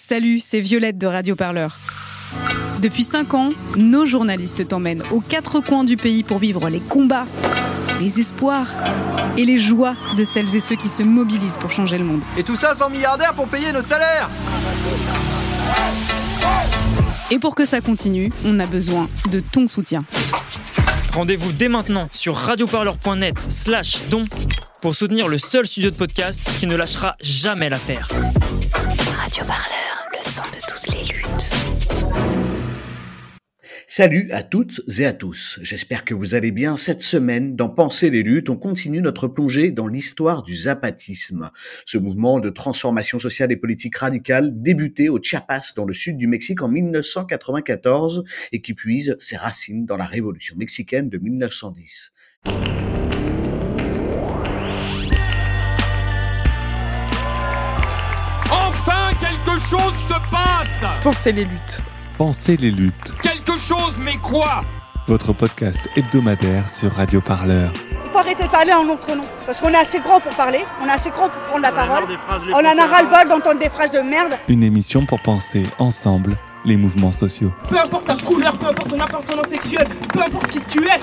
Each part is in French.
Salut, c'est Violette de Radio Parleur. Depuis 5 ans, nos journalistes t'emmènent aux quatre coins du pays pour vivre les combats, les espoirs et les joies de celles et ceux qui se mobilisent pour changer le monde. Et tout ça sans milliardaires pour payer nos salaires Et pour que ça continue, on a besoin de ton soutien. Rendez-vous dès maintenant sur radioparleur.net slash don pour soutenir le seul studio de podcast qui ne lâchera jamais l'affaire. Radio Parleur, Salut à toutes et à tous. J'espère que vous allez bien. Cette semaine, dans Penser les luttes, on continue notre plongée dans l'histoire du zapatisme. Ce mouvement de transformation sociale et politique radicale débuté au Chiapas dans le sud du Mexique en 1994 et qui puise ses racines dans la révolution mexicaine de 1910. Enfin, quelque chose se passe Pensez les luttes. Pensez les luttes. Quelque chose, mais quoi? Votre podcast hebdomadaire sur Radio Parleur. Il faut arrêter de parler en notre nom. Parce qu'on est assez grand pour parler, on est assez grand pour prendre la parole. On en a ras-le-bol d'entendre des phrases de merde. Une émission pour penser ensemble les mouvements sociaux. Peu importe ta couleur, peu importe ton appartenance sexuelle, peu importe qui tu es,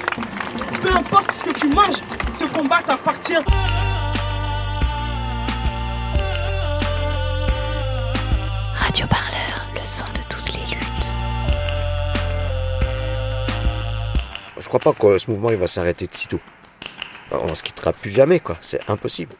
peu importe ce que tu manges, ce combat t'appartient. Radio Parleur, le son de Je crois pas que ce mouvement va s'arrêter de sitôt. On se quittera plus jamais. C'est impossible.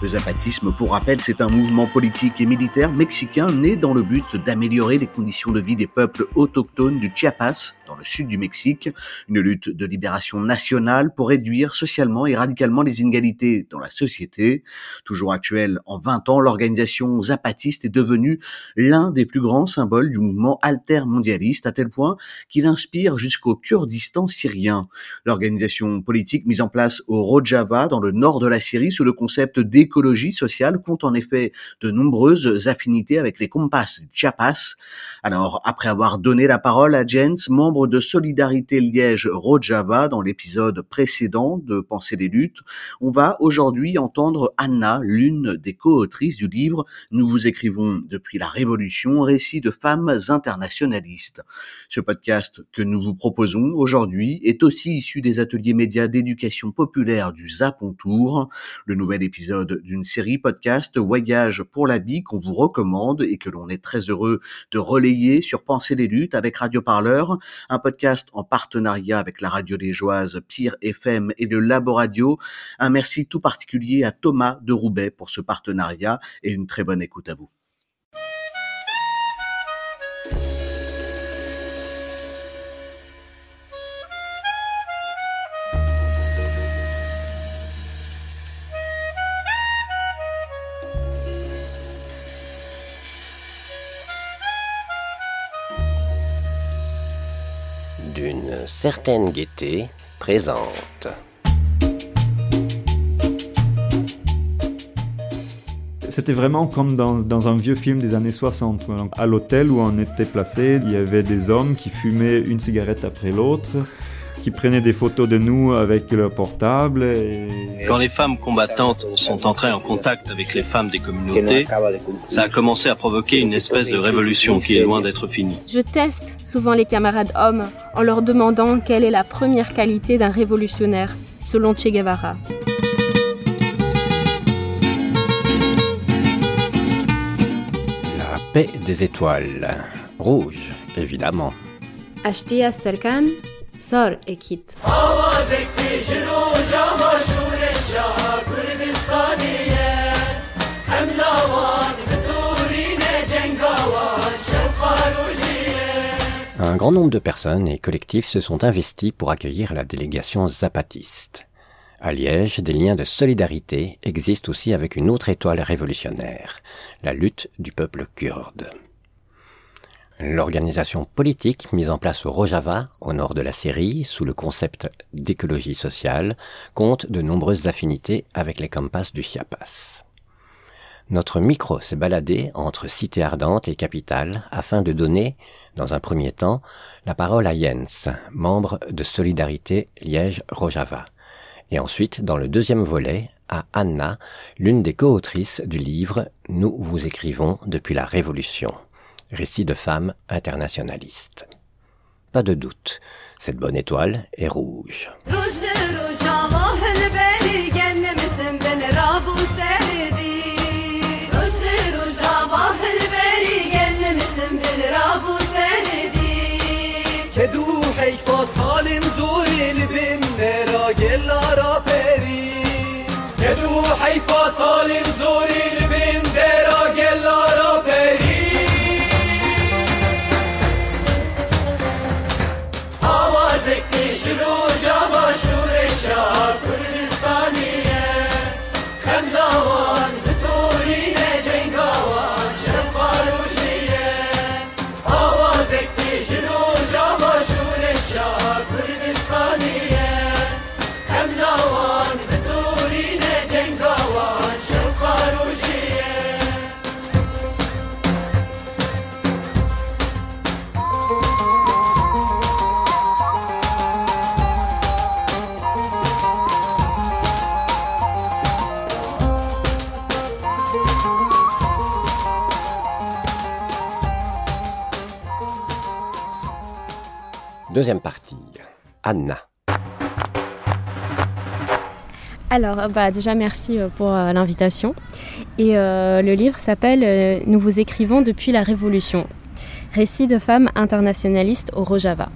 Le zapatisme, pour rappel, c'est un mouvement politique et militaire mexicain né dans le but d'améliorer les conditions de vie des peuples autochtones du Chiapas, dans le sud du Mexique, une lutte de libération nationale pour réduire socialement et radicalement les inégalités dans la société. Toujours actuelle en 20 ans, l'organisation zapatiste est devenue l'un des plus grands symboles du mouvement altermondialiste, à tel point qu'il inspire jusqu'au Kurdistan syrien. L'organisation politique mise en place au Rojava, dans le nord de la Syrie, sous le concept d'écologie sociale, compte en effet de nombreuses affinités avec les Compas Chiapas. Alors, après avoir donné la parole à Jens, membre de Solidarité Liège Rojava dans l'épisode précédent de Penser les luttes, on va aujourd'hui entendre Anna, l'une des co-autrices du livre Nous vous écrivons depuis la Révolution, récit de femmes internationalistes. Ce podcast que nous vous proposons aujourd'hui est aussi issu des ateliers médias d'éducation populaire du Zapontour, le nouvel épisode d'une série podcast Voyage pour la vie qu'on vous recommande et que l'on est très heureux de relayer sur Penser les luttes avec Radio Parleur, un podcast en partenariat avec la radio liégeoise Pire FM et le Labo Radio. Un merci tout particulier à Thomas de Roubaix pour ce partenariat et une très bonne écoute à vous. D'une certaine gaieté présente. C'était vraiment comme dans, dans, un vieux film des années 60. Donc, à l'hôtel où on était placé, il y avait des hommes qui fumaient une cigarette après l'autre, qui prenaient des photos de nous avec leur portable. Et... Quand les femmes combattantes sont entrées en contact avec les femmes des communautés, ça a commencé à provoquer une espèce de révolution qui est loin d'être finie. Je teste souvent les camarades hommes en leur demandant quelle est la première qualité d'un révolutionnaire, selon Che Guevara. La paix des étoiles. Rouge, évidemment. Acheter à Serkan, et quitte. Un grand nombre de personnes et collectifs se sont investis pour accueillir la délégation zapatiste. À Liège, des liens de solidarité existent aussi avec une autre étoile révolutionnaire, la lutte du peuple kurde. L'organisation politique mise en place au Rojava, au nord de la Syrie, sous le concept d'écologie sociale, compte de nombreuses affinités avec les Campas du Chiapas. notre micro s'est baladé entre Cité Ardente et Capitale afin de donner, dans un premier temps, la parole à Jens, membre de Solidarité Liège-Rojava. Et ensuite, dans le deuxième volet, à Anna, l'une des co-autrices du livre Nous vous écrivons depuis la Révolution, récit de femmes internationalistes. Pas de doute, cette bonne étoile est rouge. Deuxième partie, Anna. Alors, bah, déjà merci euh, pour euh, l'invitation. Et euh, le livre s'appelle Nous vous écrivons depuis la Révolution. Récit de femmes internationalistes au Rojava.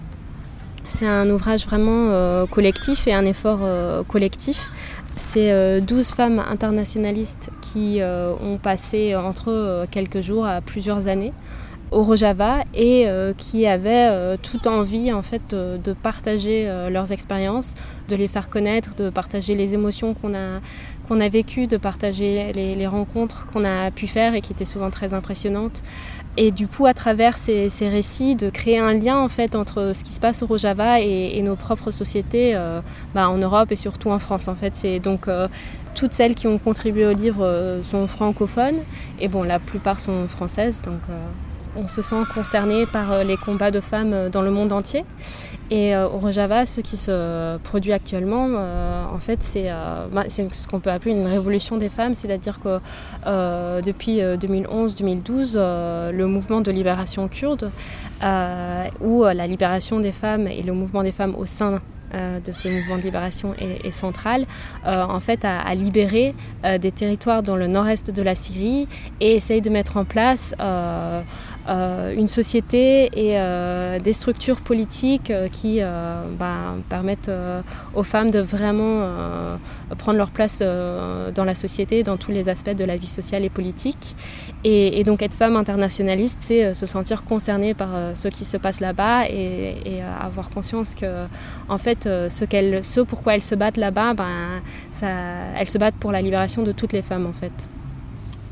C'est un ouvrage vraiment collectif et un effort collectif. C'est 12 femmes internationalistes qui ont passé entre eux quelques jours à plusieurs années au Rojava et euh, qui avaient euh, toute envie en fait de, partager euh, leurs expériences, de les faire connaître, de partager les émotions qu'on a qu'on a vécues, de partager les, rencontres qu'on a pu faire et qui étaient souvent très impressionnantes. Et du coup, à travers ces, récits, de créer un lien en fait entre ce qui se passe au Rojava et, nos propres sociétés bah, en Europe et surtout en France. En fait, c'est donc toutes celles qui ont contribué au livre sont francophones et bon, la plupart sont françaises. On se sent concerné par euh, les combats de femmes euh, dans le monde entier. Et euh, au Rojava, ce qui se produit actuellement, en fait, bah, c'est ce qu'on peut appeler une révolution des femmes, c'est-à-dire que depuis 2011-2012, le mouvement de libération kurde, ou la libération des femmes et le mouvement des femmes au sein de ce mouvement de libération est, central, en fait, à, libérer des territoires dans le nord-est de la Syrie et essaye de mettre en place euh, une société et euh, des structures politiques euh, qui bah, permettent aux femmes de vraiment prendre leur place dans la société, dans tous les aspects de la vie sociale et politique. Et, donc être femme internationaliste, c'est se sentir concernée par ce qui se passe là-bas et, avoir conscience que, en fait, ce, qu'elle, ce pourquoi elles se battent là-bas, ben, elles se battent pour la libération de toutes les femmes, en fait.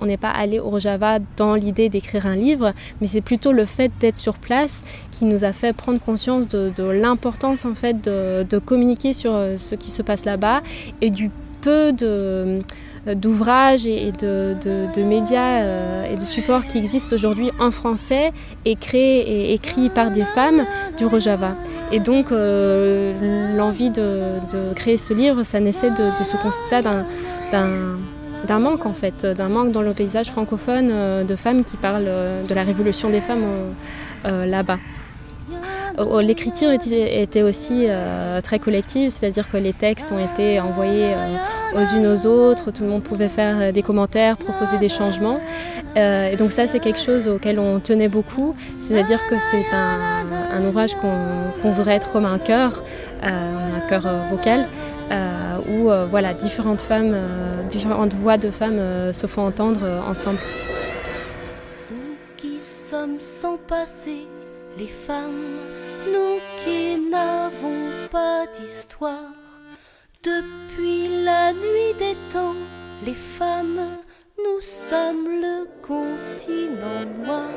On n'est pas allé au Rojava dans l'idée d'écrire un livre, mais c'est plutôt le fait d'être sur place qui nous a fait prendre conscience de, l'importance en fait de, communiquer sur euh, ce qui se passe là-bas et du peu de euh, d'ouvrages et de, médias euh, et de supports qui existent aujourd'hui en français et créés et écrits par des femmes du Rojava. Et donc l'envie de, créer ce livre, ça naissait de, ce constat d'un d'un manque en fait, d'un manque dans le paysage francophone euh, de femmes qui parlent euh, de la révolution des femmes euh, là-bas. L'écriture était aussi très collective, c'est-à-dire que les textes ont été envoyés aux unes aux autres, tout le monde pouvait faire des commentaires, proposer des changements. et donc ça, c'est quelque chose auquel on tenait beaucoup, c'est-à-dire que c'est un, ouvrage qu'on voudrait être comme un chœur, un chœur vocal, où euh, voilà, différentes femmes, euh, différentes voix de femmes se font entendre ensemble. Nous qui sommes sans passé, les femmes, nous qui n'avons pas d'histoire, depuis la nuit des temps, les femmes, nous sommes le continent noir.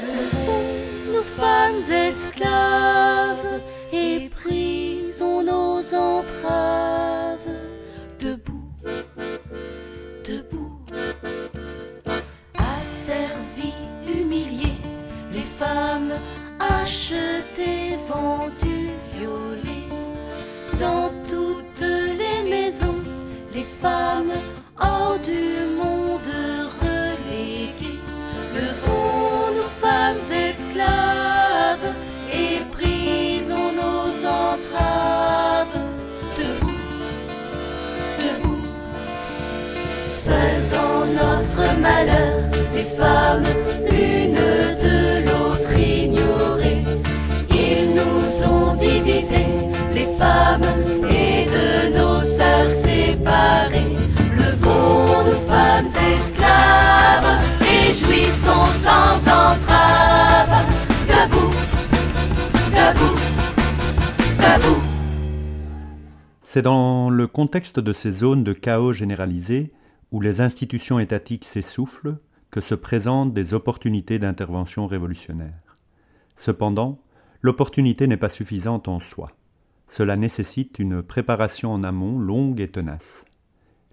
Le fond, nos femmes esclaves, et brisons nos entraves debout, debout. Asservis, humiliés, les femmes achetées, vendues, violées. Dans toutes les maisons, les femmes hors du l'une de l'autre ignorées. Ils nous ont divisés, les femmes, et de nos sœurs séparées. Levons nos femmes esclaves et jouissons sans entrave. Debout, debout, debout. C'est dans le contexte de ces zones de chaos généralisé, où les institutions étatiques s'essoufflent, que se présentent des opportunités d'intervention révolutionnaire. Cependant, l'opportunité n'est pas suffisante en soi. Cela nécessite une préparation en amont longue et tenace.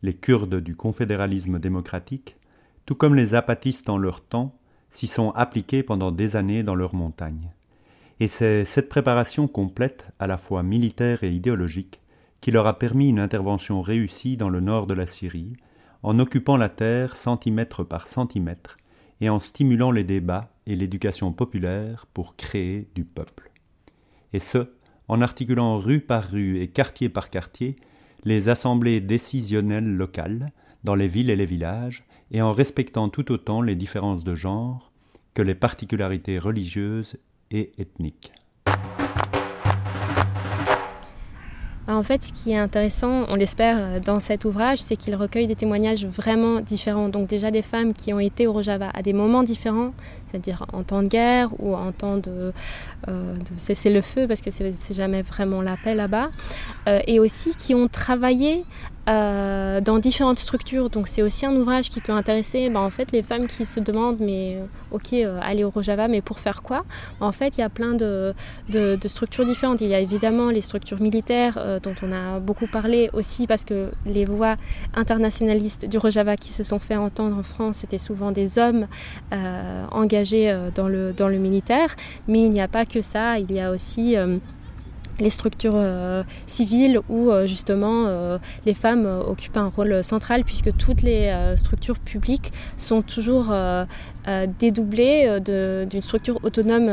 Les Kurdes du confédéralisme démocratique, tout comme les apatistes en leur temps, s'y sont appliqués pendant des années dans leurs montagnes. Et c'est cette préparation complète, à la fois militaire et idéologique, qui leur a permis une intervention réussie dans le nord de la Syrie, en occupant la terre centimètre par centimètre et en stimulant les débats et l'éducation populaire pour créer du peuple. Et ce, en articulant rue par rue et quartier par quartier les assemblées décisionnelles locales dans les villes et les villages, et en respectant tout autant les différences de genre que les particularités religieuses et ethniques. En fait, ce qui est intéressant, on l'espère, euh, dans cet ouvrage, c'est qu'il recueille des témoignages vraiment différents. Donc déjà des femmes qui ont été au Rojava à des moments différents, c'est-à-dire en temps de guerre ou en temps de, euh, cesser le feu, parce que c'est jamais vraiment la paix là-bas, euh, et aussi qui ont travaillé euh, dans différentes structures. Donc c'est aussi un ouvrage qui peut intéresser bah, en fait, les femmes qui se demandent mais ok aller au Rojava mais pour faire quoi? En fait il y a plein de, structures différentes. Il y a évidemment les structures militaires dont on a beaucoup parlé aussi parce que les voix internationalistes du Rojava qui se sont fait entendre en France c'était souvent des hommes engagés euh, dans le, militaire. Mais il n'y a pas que ça, il y a aussi euh, les structures euh, civiles où justement les femmes occupent un rôle central puisque toutes les structures publiques sont toujours dédoublées d'une structure autonome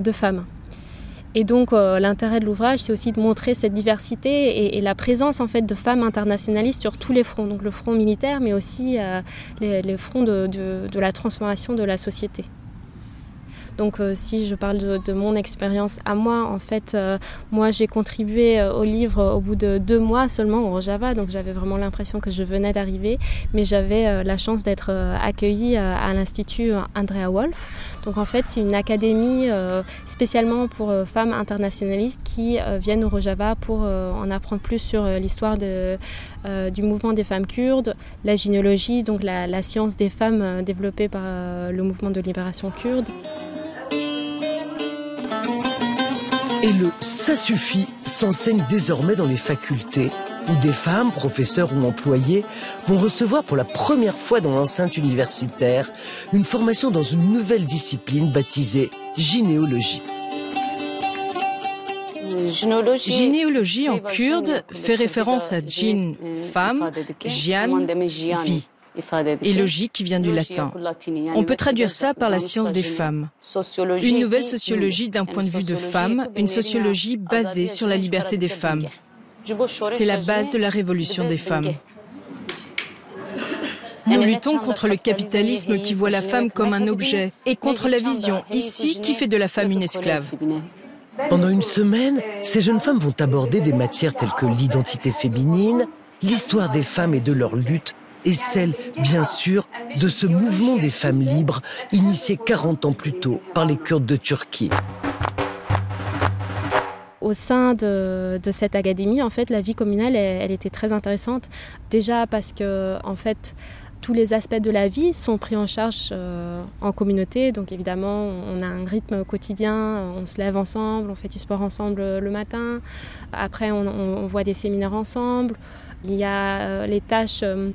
de femmes. Et donc l'intérêt de l'ouvrage, c'est aussi de montrer cette diversité et, la présence en fait de femmes internationalistes sur tous les fronts, donc le front militaire, mais aussi les, fronts de la transformation de la société. Donc euh, si je parle de, mon expérience à moi, en fait, euh, moi j'ai contribué euh, au livre au bout de deux mois seulement au Java, donc j'avais vraiment l'impression que je venais d'arriver, mais j'avais la chance d'être accueillie à l'Institut Andrea Wolf. Donc en fait c'est une académie spécialement pour femmes internationalistes qui viennent au Rojava pour en apprendre plus sur l'histoire du mouvement des femmes kurdes, la gynéologie, donc la, science des femmes développée par le mouvement de libération kurde. Et le ça s'enseigne désormais dans les facultés où des femmes, professeurs ou employés, vont recevoir pour la première fois dans l'enceinte universitaire une formation dans une nouvelle discipline baptisée gynéologie. Gynéologie en kurde fait référence à djinn, femme, jian, vie et logique qui vient du latin. On peut traduire ça par la science des femmes. Une nouvelle sociologie d'un point de vue de femme, une sociologie basée sur la liberté des femmes. C'est la base de la révolution des femmes. Nous luttons contre le capitalisme qui voit la femme comme un objet et contre la vision ici qui fait de la femme une esclave. Pendant une semaine, ces jeunes femmes vont aborder des matières telles que l'identité féminine, l'histoire des femmes et de leur lutte et celle, bien sûr, de ce mouvement des femmes libres initié 40 ans plus tôt par les Kurdes de Turquie. Au sein de, cette académie, en fait, la vie communale, elle, était très intéressante. Déjà parce que, en fait, tous les aspects de la vie sont pris en charge euh, en communauté. Donc évidemment, on a un rythme quotidien, on se lève ensemble, on fait du sport ensemble le matin. Après, on, voit des séminaires ensemble. Il y a euh, les tâches... Euh,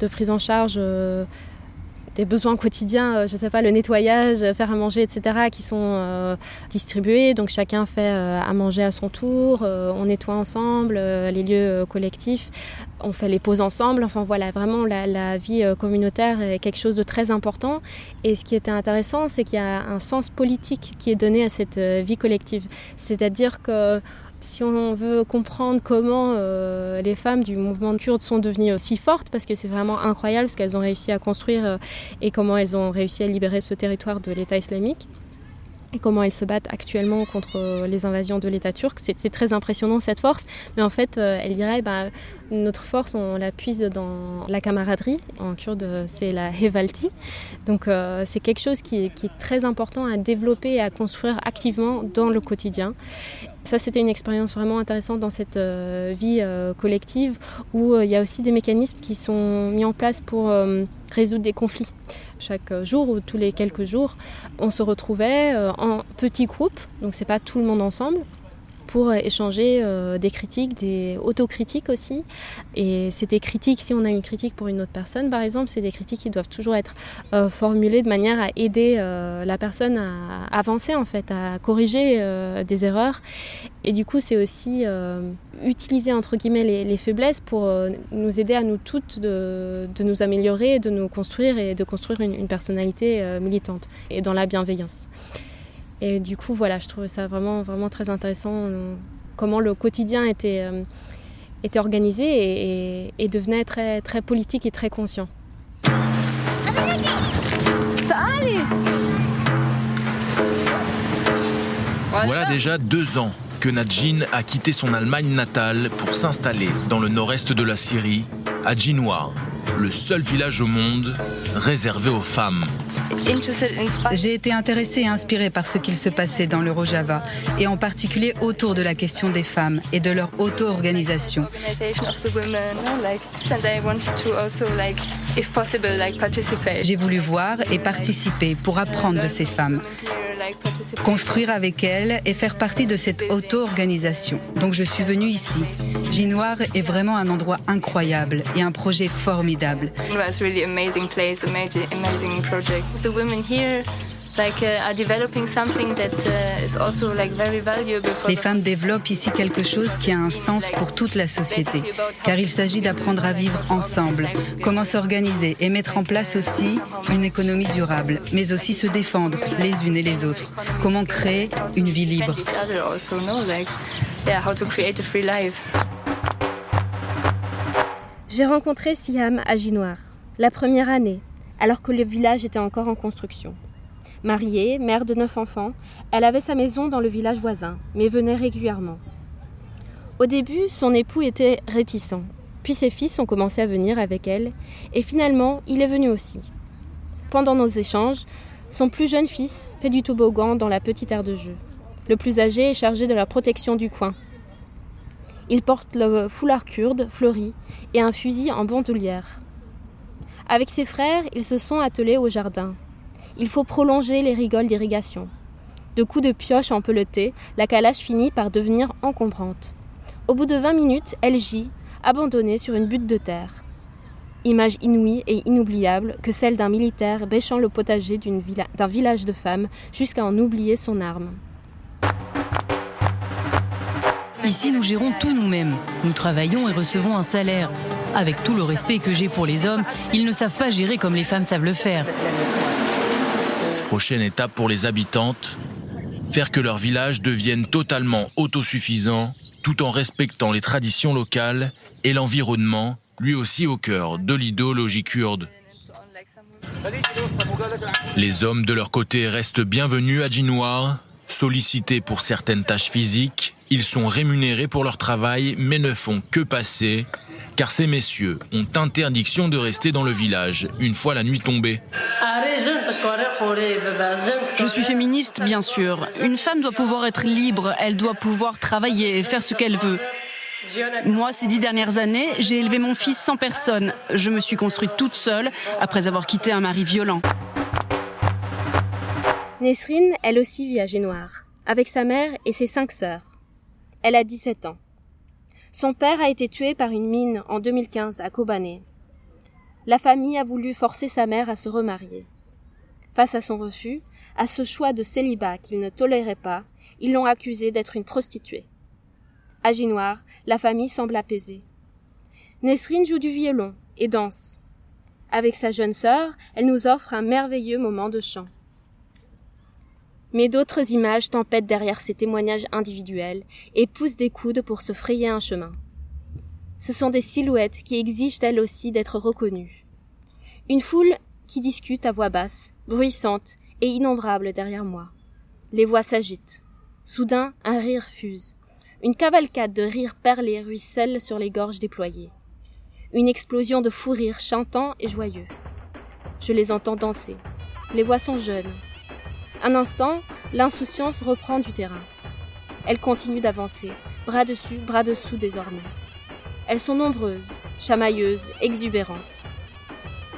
de prise en charge euh, des besoins quotidiens, euh, je ne sais pas, le nettoyage, euh, faire à manger, etc., qui sont distribués. Donc chacun fait à manger à son tour, on nettoie ensemble les lieux collectifs, on fait les pauses ensemble. Enfin voilà, vraiment la, vie communautaire est quelque chose de très important. Et ce qui était intéressant, c'est qu'il y a un sens politique qui est donné à cette vie collective. C'est-à-dire que Si on veut comprendre comment euh, les femmes du mouvement kurde sont devenues si fortes, parce que c'est vraiment incroyable ce qu'elles ont réussi à construire euh, et comment elles ont réussi à libérer ce territoire de l'État islamique, et comment elles se battent actuellement contre les invasions de l'État turc. C'est très impressionnant cette force, mais en fait, euh, elle dirait, bah, notre force, on la puise dans la camaraderie. En kurde, c'est la hevalti. Donc euh, c'est quelque chose qui est, très important à développer et à construire activement dans le quotidien. Ça, c'était une expérience vraiment intéressante dans cette euh, vie euh, collective où il y a aussi des mécanismes qui sont mis en place pour résoudre des conflits. Chaque jour ou tous les quelques jours, on se retrouvait en petits groupes, donc c'est pas tout le monde ensemble pour échanger euh, des critiques, des autocritiques aussi. Et c'est des critiques, si on a une critique pour une autre personne, par exemple, c'est des critiques qui doivent toujours être euh, formulées de manière à aider euh, la personne à avancer, en fait, à corriger euh, des erreurs. Et du coup, c'est aussi euh, utiliser, entre guillemets, les, les faiblesses pour euh, nous aider à nous toutes de, nous améliorer, de nous construire et de construire une, personnalité euh, militante et dans la bienveillance. Et du coup, voilà, je trouvais ça vraiment, vraiment très intéressant, euh, comment le quotidien était, euh, était organisé et, devenait très, très politique et très conscient. Voilà déjà deux ans que Nadjin a quitté son Allemagne natale pour s'installer dans le nord-est de la Syrie, à Djinwar, le seul village au monde réservé aux femmes. J'ai été intéressée et inspirée par ce qu'il se passait dans le Rojava, et en particulier autour de la question des femmes et de leur auto-organisation. J'ai voulu voir et participer pour apprendre de ces femmes, construire avec elles et faire partie de cette auto-organisation. Donc je suis venue ici. Ginoir est vraiment un endroit incroyable et un projet formidable. Les femmes développent ici quelque chose qui a un sens pour toute la société, car il s'agit d'apprendre à vivre ensemble, comment s'organiser et mettre en place aussi une économie durable, mais aussi se défendre les unes et les autres, comment créer une vie libre. J'ai rencontré Siam à Ginoir, la première année, alors que le village était encore en construction. Mariée, mère de neuf enfants, elle avait sa maison dans le village voisin, mais venait régulièrement. Au début, son époux était réticent, puis ses fils ont commencé à venir avec elle, et finalement, il est venu aussi. Pendant nos échanges, son plus jeune fils fait du toboggan dans la petite aire de jeu. Le plus âgé est chargé de la protection du coin. Il porte le foulard kurde fleuri et un fusil en bandoulière. Avec ses frères, ils se sont attelés au jardin, il faut prolonger les rigoles d'irrigation. De coups de pioche empelotée, la calache finit par devenir encombrante. Au bout de 20 minutes, elle gît, abandonnée sur une butte de terre. Image inouïe et inoubliable que celle d'un militaire bêchant le potager d'un villa village de femmes jusqu'à en oublier son arme. Ici, nous gérons tout nous-mêmes. Nous travaillons et recevons un salaire. Avec tout le respect que j'ai pour les hommes, ils ne savent pas gérer comme les femmes savent le faire. Prochaine étape pour les habitantes, faire que leur village devienne totalement autosuffisant tout en respectant les traditions locales et l'environnement, lui aussi au cœur de l'idéologie kurde. Les hommes de leur côté restent bienvenus à Djinwar, sollicités pour certaines tâches physiques, ils sont rémunérés pour leur travail mais ne font que passer, car ces messieurs ont interdiction de rester dans le village une fois la nuit tombée. Je suis féministe, bien sûr. Une femme doit pouvoir être libre, elle doit pouvoir travailler et faire ce qu'elle veut. Moi, ces dix dernières années, j'ai élevé mon fils sans personne. Je me suis construite toute seule après avoir quitté un mari violent. Nesrine, elle aussi vit à Génoir, avec sa mère et ses cinq sœurs. Elle a 17 ans. Son père a été tué par une mine en 2015 à Kobané. La famille a voulu forcer sa mère à se remarier. Face à son refus, à ce choix de célibat qu'il ne tolérait pas, ils l'ont accusée d'être une prostituée. À Ginoir, la famille semble apaisée. Nesrine joue du violon et danse. Avec sa jeune sœur, elle nous offre un merveilleux moment de chant. Mais d'autres images tempêtent derrière ces témoignages individuels et poussent des coudes pour se frayer un chemin. Ce sont des silhouettes qui exigent elles aussi d'être reconnues. Une foule qui discute à voix basse, bruissante et innombrable derrière moi. Les voix s'agitent. Soudain, un rire fuse. Une cavalcade de rires perlés ruisselle sur les gorges déployées. Une explosion de fou rires chantant et joyeux. Je les entends danser. Les voix sont jeunes. Un instant, l'insouciance reprend du terrain. Elles continuent d'avancer, bras dessus, bras dessous désormais. Elles sont nombreuses, chamailleuses, exubérantes.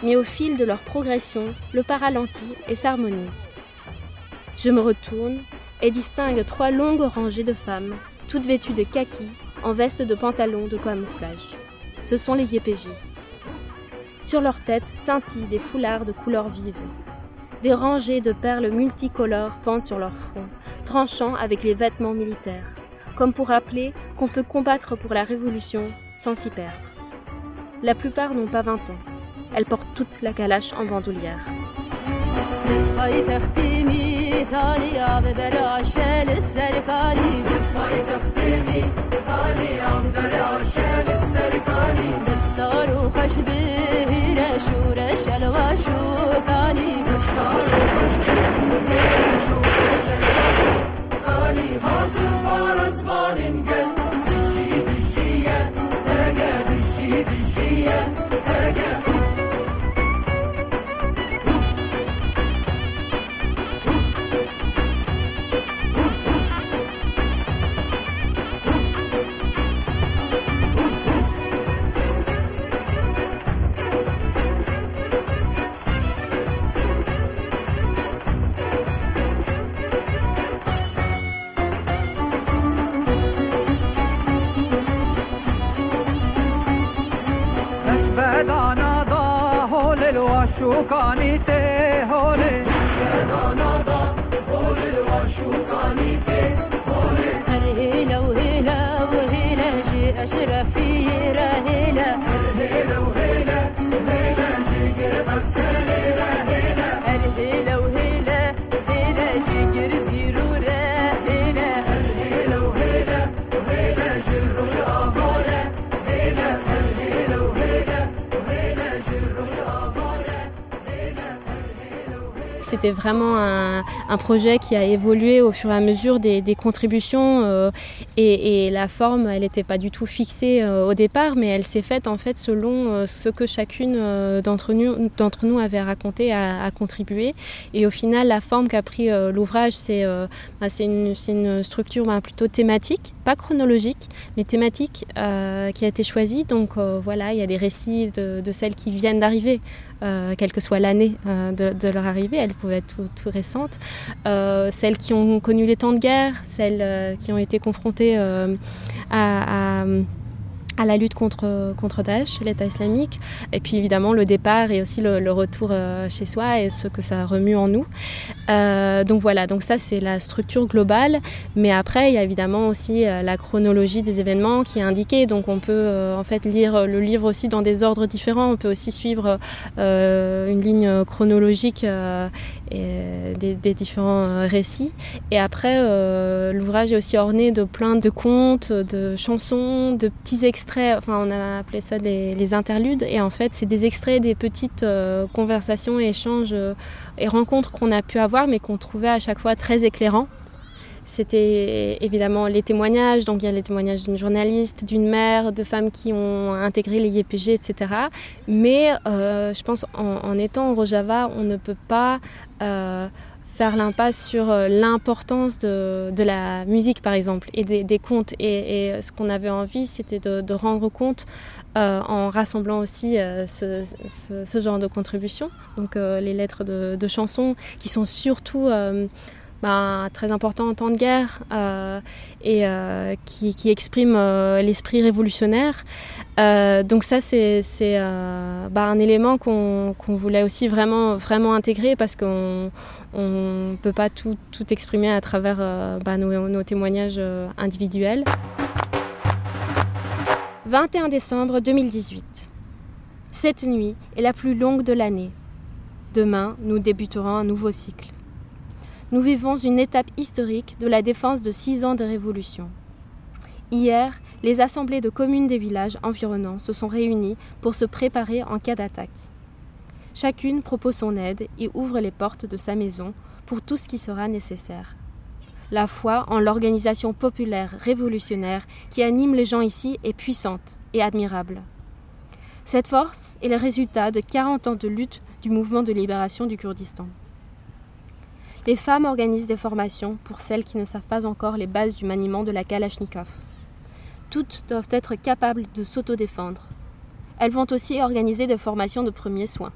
Mais au fil de leur progression, le pas ralentit et s'harmonise. Je me retourne et distingue trois longues rangées de femmes, toutes vêtues de kaki, en veste de pantalon de camouflage. Ce sont les YPG. Sur leur tête scintillent des foulards de couleurs vives. Des rangées de perles multicolores pendent sur leur front, tranchant avec les vêtements militaires, comme pour rappeler qu'on peut combattre pour la révolution sans s'y perdre. La plupart n'ont pas 20 ans. Elles portent toute la calache en bandoulière. شورة شلوى شوف علي قالي هات الفارس C'était vraiment un, projet qui a évolué au fur et à mesure des, contributions euh, et, la forme, elle n'était pas du tout fixée euh, au départ, mais elle s'est faite en fait selon euh, ce que chacune d'entre nous, avait raconté, a, contribué. Et au final, la forme qu'a pris l'ouvrage, c'est bah, une, une, structure bah, plutôt thématique, pas chronologique, mais thématique qui a été choisie. Donc voilà, il y a des récits de celles qui viennent d'arriver. Euh, quelle que soit l'année euh, de, leur arrivée, elles pouvaient être tout, récentes. Euh, celles qui ont connu les temps de guerre, celles qui ont été confrontées à à la lutte contre, contre Daesh, l'État islamique, et puis évidemment le départ et aussi le, retour euh, chez soi et ce que ça remue en nous. Euh, donc voilà, donc ça c'est la structure globale, mais après il y a évidemment aussi euh, la chronologie des événements qui est indiquée, donc on peut en fait lire le livre aussi dans des ordres différents, on peut aussi suivre une ligne chronologique et des, des, différents récits, et après l'ouvrage est aussi orné de plein de contes, de chansons, de petits extraits. Enfin on a appelé ça les, interludes, et en fait c'est des extraits des petites euh, conversations échanges euh, et rencontres qu'on a pu avoir, mais qu'on trouvait à chaque fois très éclairants. C'était évidemment les témoignages, donc il y a les témoignages d'une journaliste, d'une mère, de femmes qui ont intégré les YPG, etc. Mais euh, je pense en, étant au Rojava, on ne peut pas euh, faire l'impasse sur euh, l'importance de, de la musique par exemple et des, contes. Et, ce qu'on avait envie c'était de, rendre compte en rassemblant aussi ce, ce, genre de contribution. Donc les lettres de, de chansons qui sont surtout bah, très important en temps de guerre euh, et euh, qui, exprime euh, l'esprit révolutionnaire. Donc ça, c'est bah, un élément qu'on qu voulait aussi vraiment, vraiment intégrer parce qu'on ne peut pas tout, exprimer à travers bah, nos, témoignages individuels. 21 décembre 2018. Cette nuit est la plus longue de l'année. Demain, nous débuterons un nouveau cycle. Nous vivons une étape historique de la défense de six ans de révolution. Hier, les assemblées de communes des villages environnants se sont réunies pour se préparer en cas d'attaque. Chacune propose son aide et ouvre les portes de sa maison pour tout ce qui sera nécessaire. La foi en l'organisation populaire révolutionnaire qui anime les gens ici est puissante et admirable. Cette force est le résultat de 40 ans de lutte du mouvement de libération du Kurdistan. Les femmes organisent des formations pour celles qui ne savent pas encore les bases du maniement de la Kalachnikov. Toutes doivent être capables de s'autodéfendre. Elles vont aussi organiser des formations de premiers soins.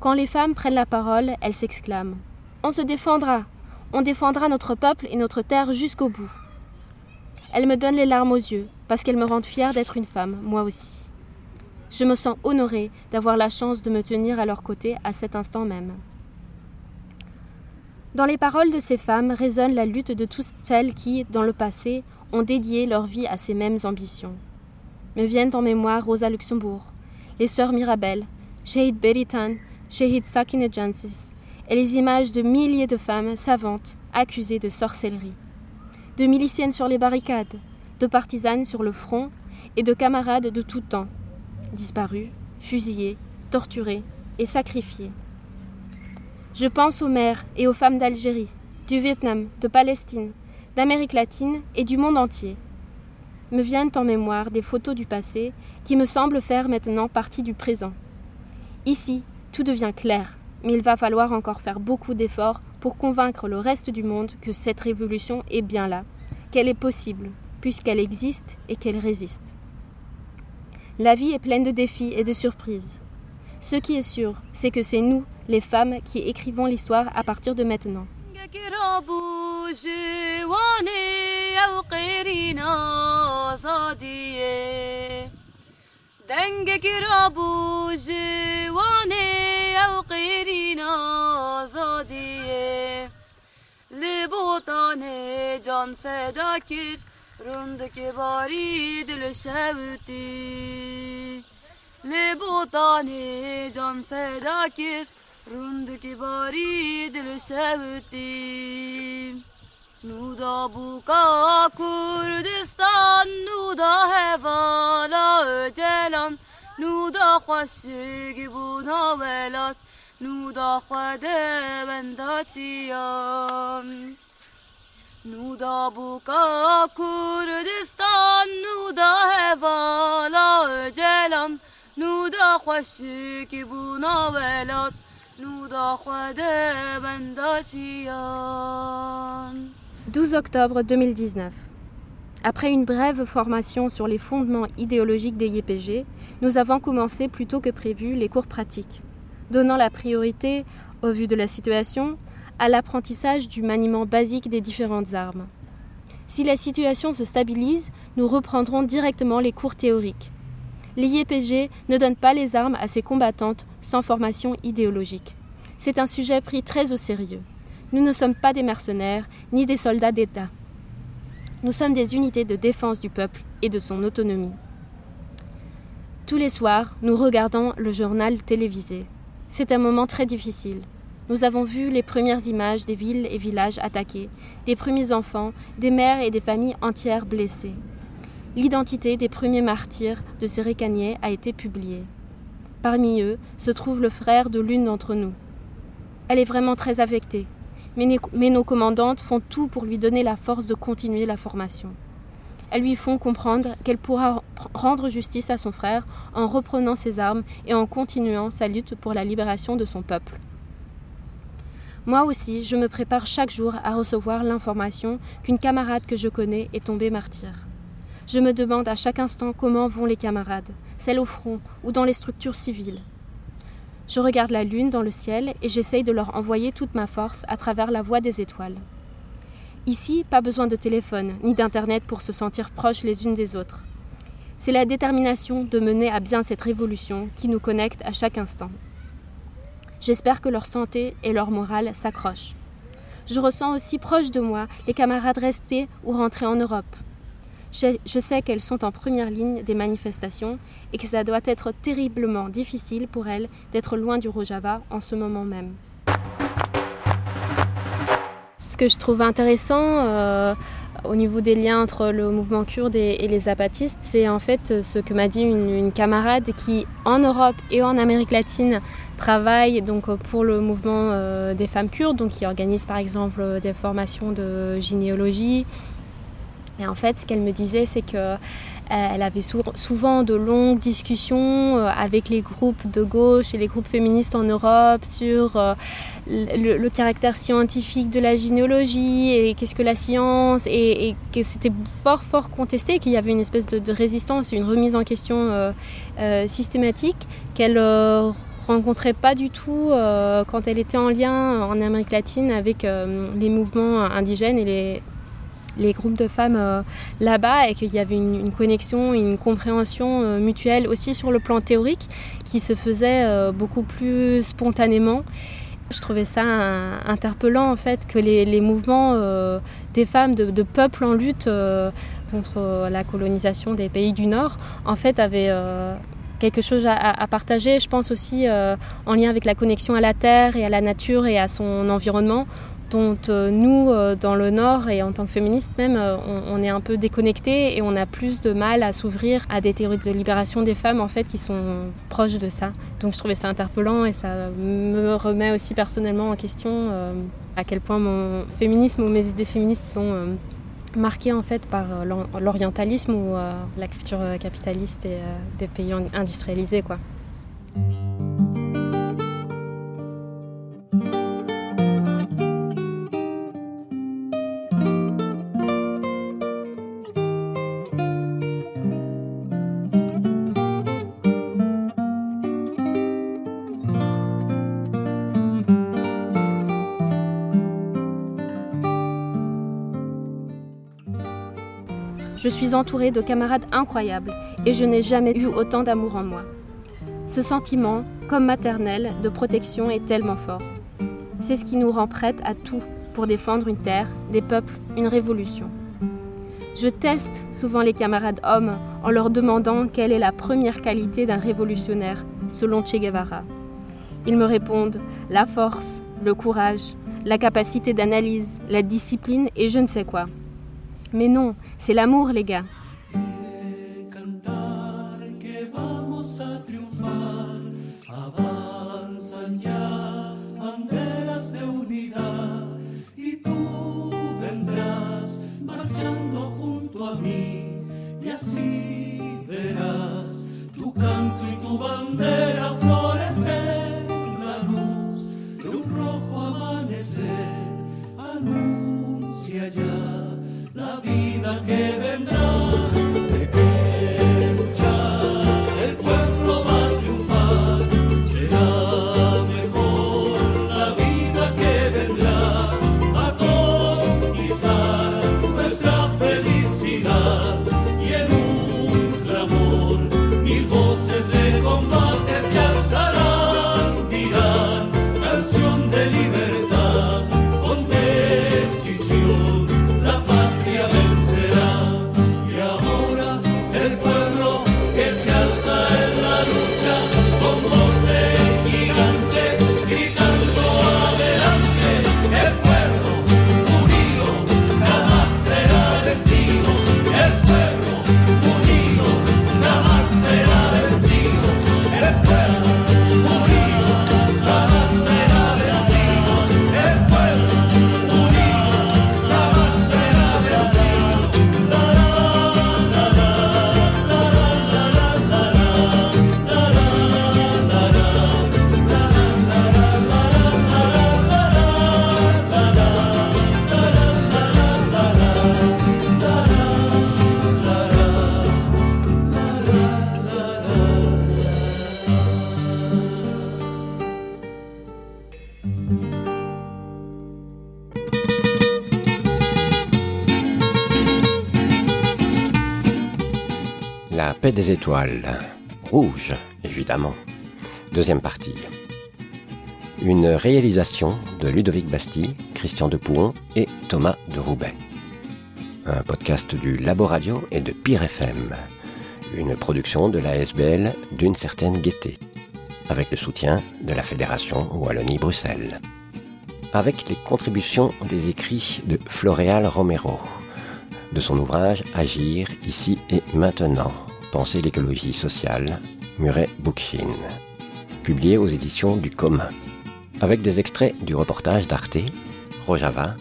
Quand les femmes prennent la parole, elles s'exclament On se défendra On défendra notre peuple et notre terre jusqu'au bout. Elles me donnent les larmes aux yeux, parce qu'elles me rendent fière d'être une femme, moi aussi. Je me sens honorée d'avoir la chance de me tenir à leur côté à cet instant même. Dans les paroles de ces femmes résonne la lutte de toutes celles qui, dans le passé, ont dédié leur vie à ces mêmes ambitions. Me viennent en mémoire Rosa Luxembourg, les sœurs Mirabel, Shahid Beritan, Shahid Sakine Jansis, et les images de milliers de femmes savantes accusées de sorcellerie, de miliciennes sur les barricades, de partisanes sur le front et de camarades de tout temps, disparus, fusillés, torturés et sacrifiés. Je pense aux mères et aux femmes d'Algérie, du Vietnam, de Palestine, d'Amérique latine et du monde entier. Me viennent en mémoire des photos du passé qui me semblent faire maintenant partie du présent. Ici, tout devient clair, mais il va falloir encore faire beaucoup d'efforts pour convaincre le reste du monde que cette révolution est bien là, qu'elle est possible, puisqu'elle existe et qu'elle résiste. La vie est pleine de défis et de surprises. Ce qui est sûr, c'est que c'est nous, les femmes, qui écrivons l'histoire à partir de maintenant. لبوطاني جان فداكر رندك باري دل شوتي لبوطاني جان فداكر رندك باري دل شوتي نودا بوكا كردستان نودا هوالا öcelen نودا خوشگی بونا ولات نودا خواده بنداتیان نودا بوکا کردستان نودا هوالا öcelen نودا خوشگی بونا ولات نودا خواده بنداتیان 12 octobre 2019. Après une brève formation sur les fondements idéologiques des YPG, nous avons commencé plus tôt que prévu les cours pratiques, donnant la priorité, au vu de la situation, à l'apprentissage du maniement basique des différentes armes. Si la situation se stabilise, nous reprendrons directement les cours théoriques. les YPG ne donnent pas les armes à ces combattantes sans formation idéologique. C'est un sujet pris très au sérieux. Nous ne sommes pas des mercenaires ni des soldats d'État. Nous sommes des unités de défense du peuple et de son autonomie. Tous les soirs, nous regardons le journal télévisé. C'est un moment très difficile. Nous avons vu les premières images des villes et villages attaqués, des premiers enfants, des mères et des familles entières blessées. L'identité des premiers martyrs de ces récaniers a été publiée. Parmi eux se trouve le frère de l'une d'entre nous. Elle est vraiment très affectée, mais, nos commandantes font tout pour lui donner la force de continuer la formation. Elles lui font comprendre qu'elle pourra rendre justice à son frère en reprenant ses armes et en continuant sa lutte pour la libération de son peuple. Moi aussi, je me prépare chaque jour à recevoir l'information qu'une camarade que je connais est tombée martyr. Je me demande à chaque instant comment vont les camarades, celles au front ou dans les structures civiles. Je regarde la lune dans le ciel et j'essaye de leur envoyer toute ma force à travers la voie des étoiles. Ici, pas besoin de téléphone ni d'internet pour se sentir proches les unes des autres. C'est la détermination de mener à bien cette révolution qui nous connecte à chaque instant. J'espère que leur santé et leur morale s'accrochent. Je ressens aussi proche de moi les camarades restés ou rentrés en Europe. Je, sais qu'elles sont en première ligne des manifestations et que ça doit être terriblement difficile pour elles d'être loin du Rojava en ce moment même. Ce que je trouve intéressant au niveau des liens entre le mouvement kurde et, les zapatistes, c'est en fait ce que m'a dit une, camarade qui, en Europe et en Amérique latine, travaille donc pour le mouvement des femmes kurdes, donc qui organise par exemple des formations de gynéologie. Et en fait, ce qu'elle me disait, c'est que elle avait souvent de longues discussions euh, avec les groupes de gauche et les groupes féministes en Europe sur euh, le, caractère scientifique de la gynéologie et qu'est-ce que la science et, que c'était fort fort contesté, qu'il y avait une espèce de, résistance, une remise en question euh, systématique qu'elle rencontrait pas du tout quand elle était en lien en Amérique latine avec les mouvements indigènes et les, les groupes de femmes euh, là-bas et qu'il y avait une, connexion, une compréhension euh, mutuelle aussi sur le plan théorique qui se faisait euh, beaucoup plus spontanément. Je trouvais ça interpellant en fait que les, mouvements des femmes de, peuples en lutte contre la colonisation des pays du Nord en fait avaient quelque chose à, à, partager. Je pense aussi en lien avec la connexion à la terre et à la nature et à son environnement dont euh, nous, euh, dans le Nord, et en tant que féministes même, euh, on, est un peu déconnectés et on a plus de mal à s'ouvrir à des théories de libération des femmes, en fait, qui sont proches de ça. Donc je trouvais ça interpellant et ça me remet aussi personnellement en question à quel point mon féminisme ou mes idées féministes sont marquées en fait par l'orientalisme ou la culture capitaliste et des pays industrialisés quoi. Je suis entourée de camarades incroyables et je n'ai jamais eu autant d'amour en moi. Ce sentiment, comme maternel, de protection est tellement fort. C'est ce qui nous rend prêtes à tout pour défendre une terre, des peuples, une révolution. Je teste souvent les camarades hommes en leur demandant quelle est la première qualité d'un révolutionnaire, selon Che Guevara. Ils me répondent la force, le courage, la capacité d'analyse, la discipline et je ne sais quoi. Mais non, c'est l'amour, les gars. Des étoiles. Rouge, évidemment. Deuxième partie. Une réalisation de Ludovic Bastille, Christian Depuon et Thomas de Roubaix. Un podcast du Labo Radio et de Pire FM. Une production de la SBL d'une certaine gaieté. Avec le soutien de la Fédération Wallonie-Bruxelles. avec les contributions des écrits de Floréal Romero, de son ouvrage Agir ici et maintenant, penser l'écologie sociale, Muret Bookchin, publié aux éditions du commun, avec des extraits du reportage d'Arte, Rojava,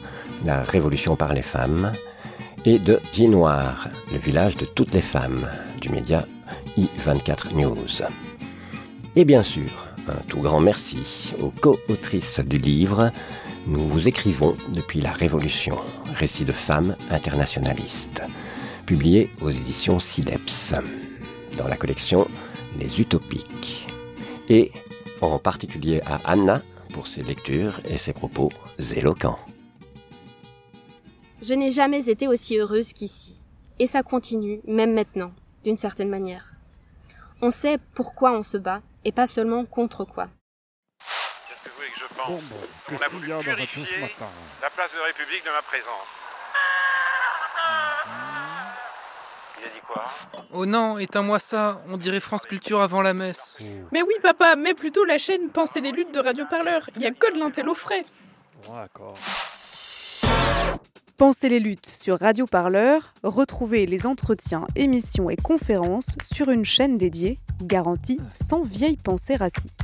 la révolution par les femmes, et de Ginoir, le village de toutes les femmes, du média i24 News. Et bien sûr, un tout grand merci aux co-autrices du livre. Nous vous écrivons depuis la Révolution, récit de femmes internationalistes, publié aux éditions Sileps, dans la collection Les Utopiques. Et en particulier à Anna pour ses lectures et ses propos éloquents. Je n'ai jamais été aussi heureuse qu'ici. Et ça continue, même maintenant, d'une certaine manière. On sait pourquoi on se bat, et pas seulement contre quoi. Qu'est-ce que vous voulez que je pense On a voulu purifier la place de la République de ma présence. Il a dit quoi Oh non, éteins-moi ça, on dirait France Culture avant la messe. Mais oui, papa, mets plutôt la chaîne Pensez les luttes de Radio Parleur. Il y a que de l'intello frais. D'accord. Pensez les luttes sur Radio Parleur, retrouvez les entretiens, émissions et conférences sur une chaîne dédiée, garantie sans vieille pensée raciste.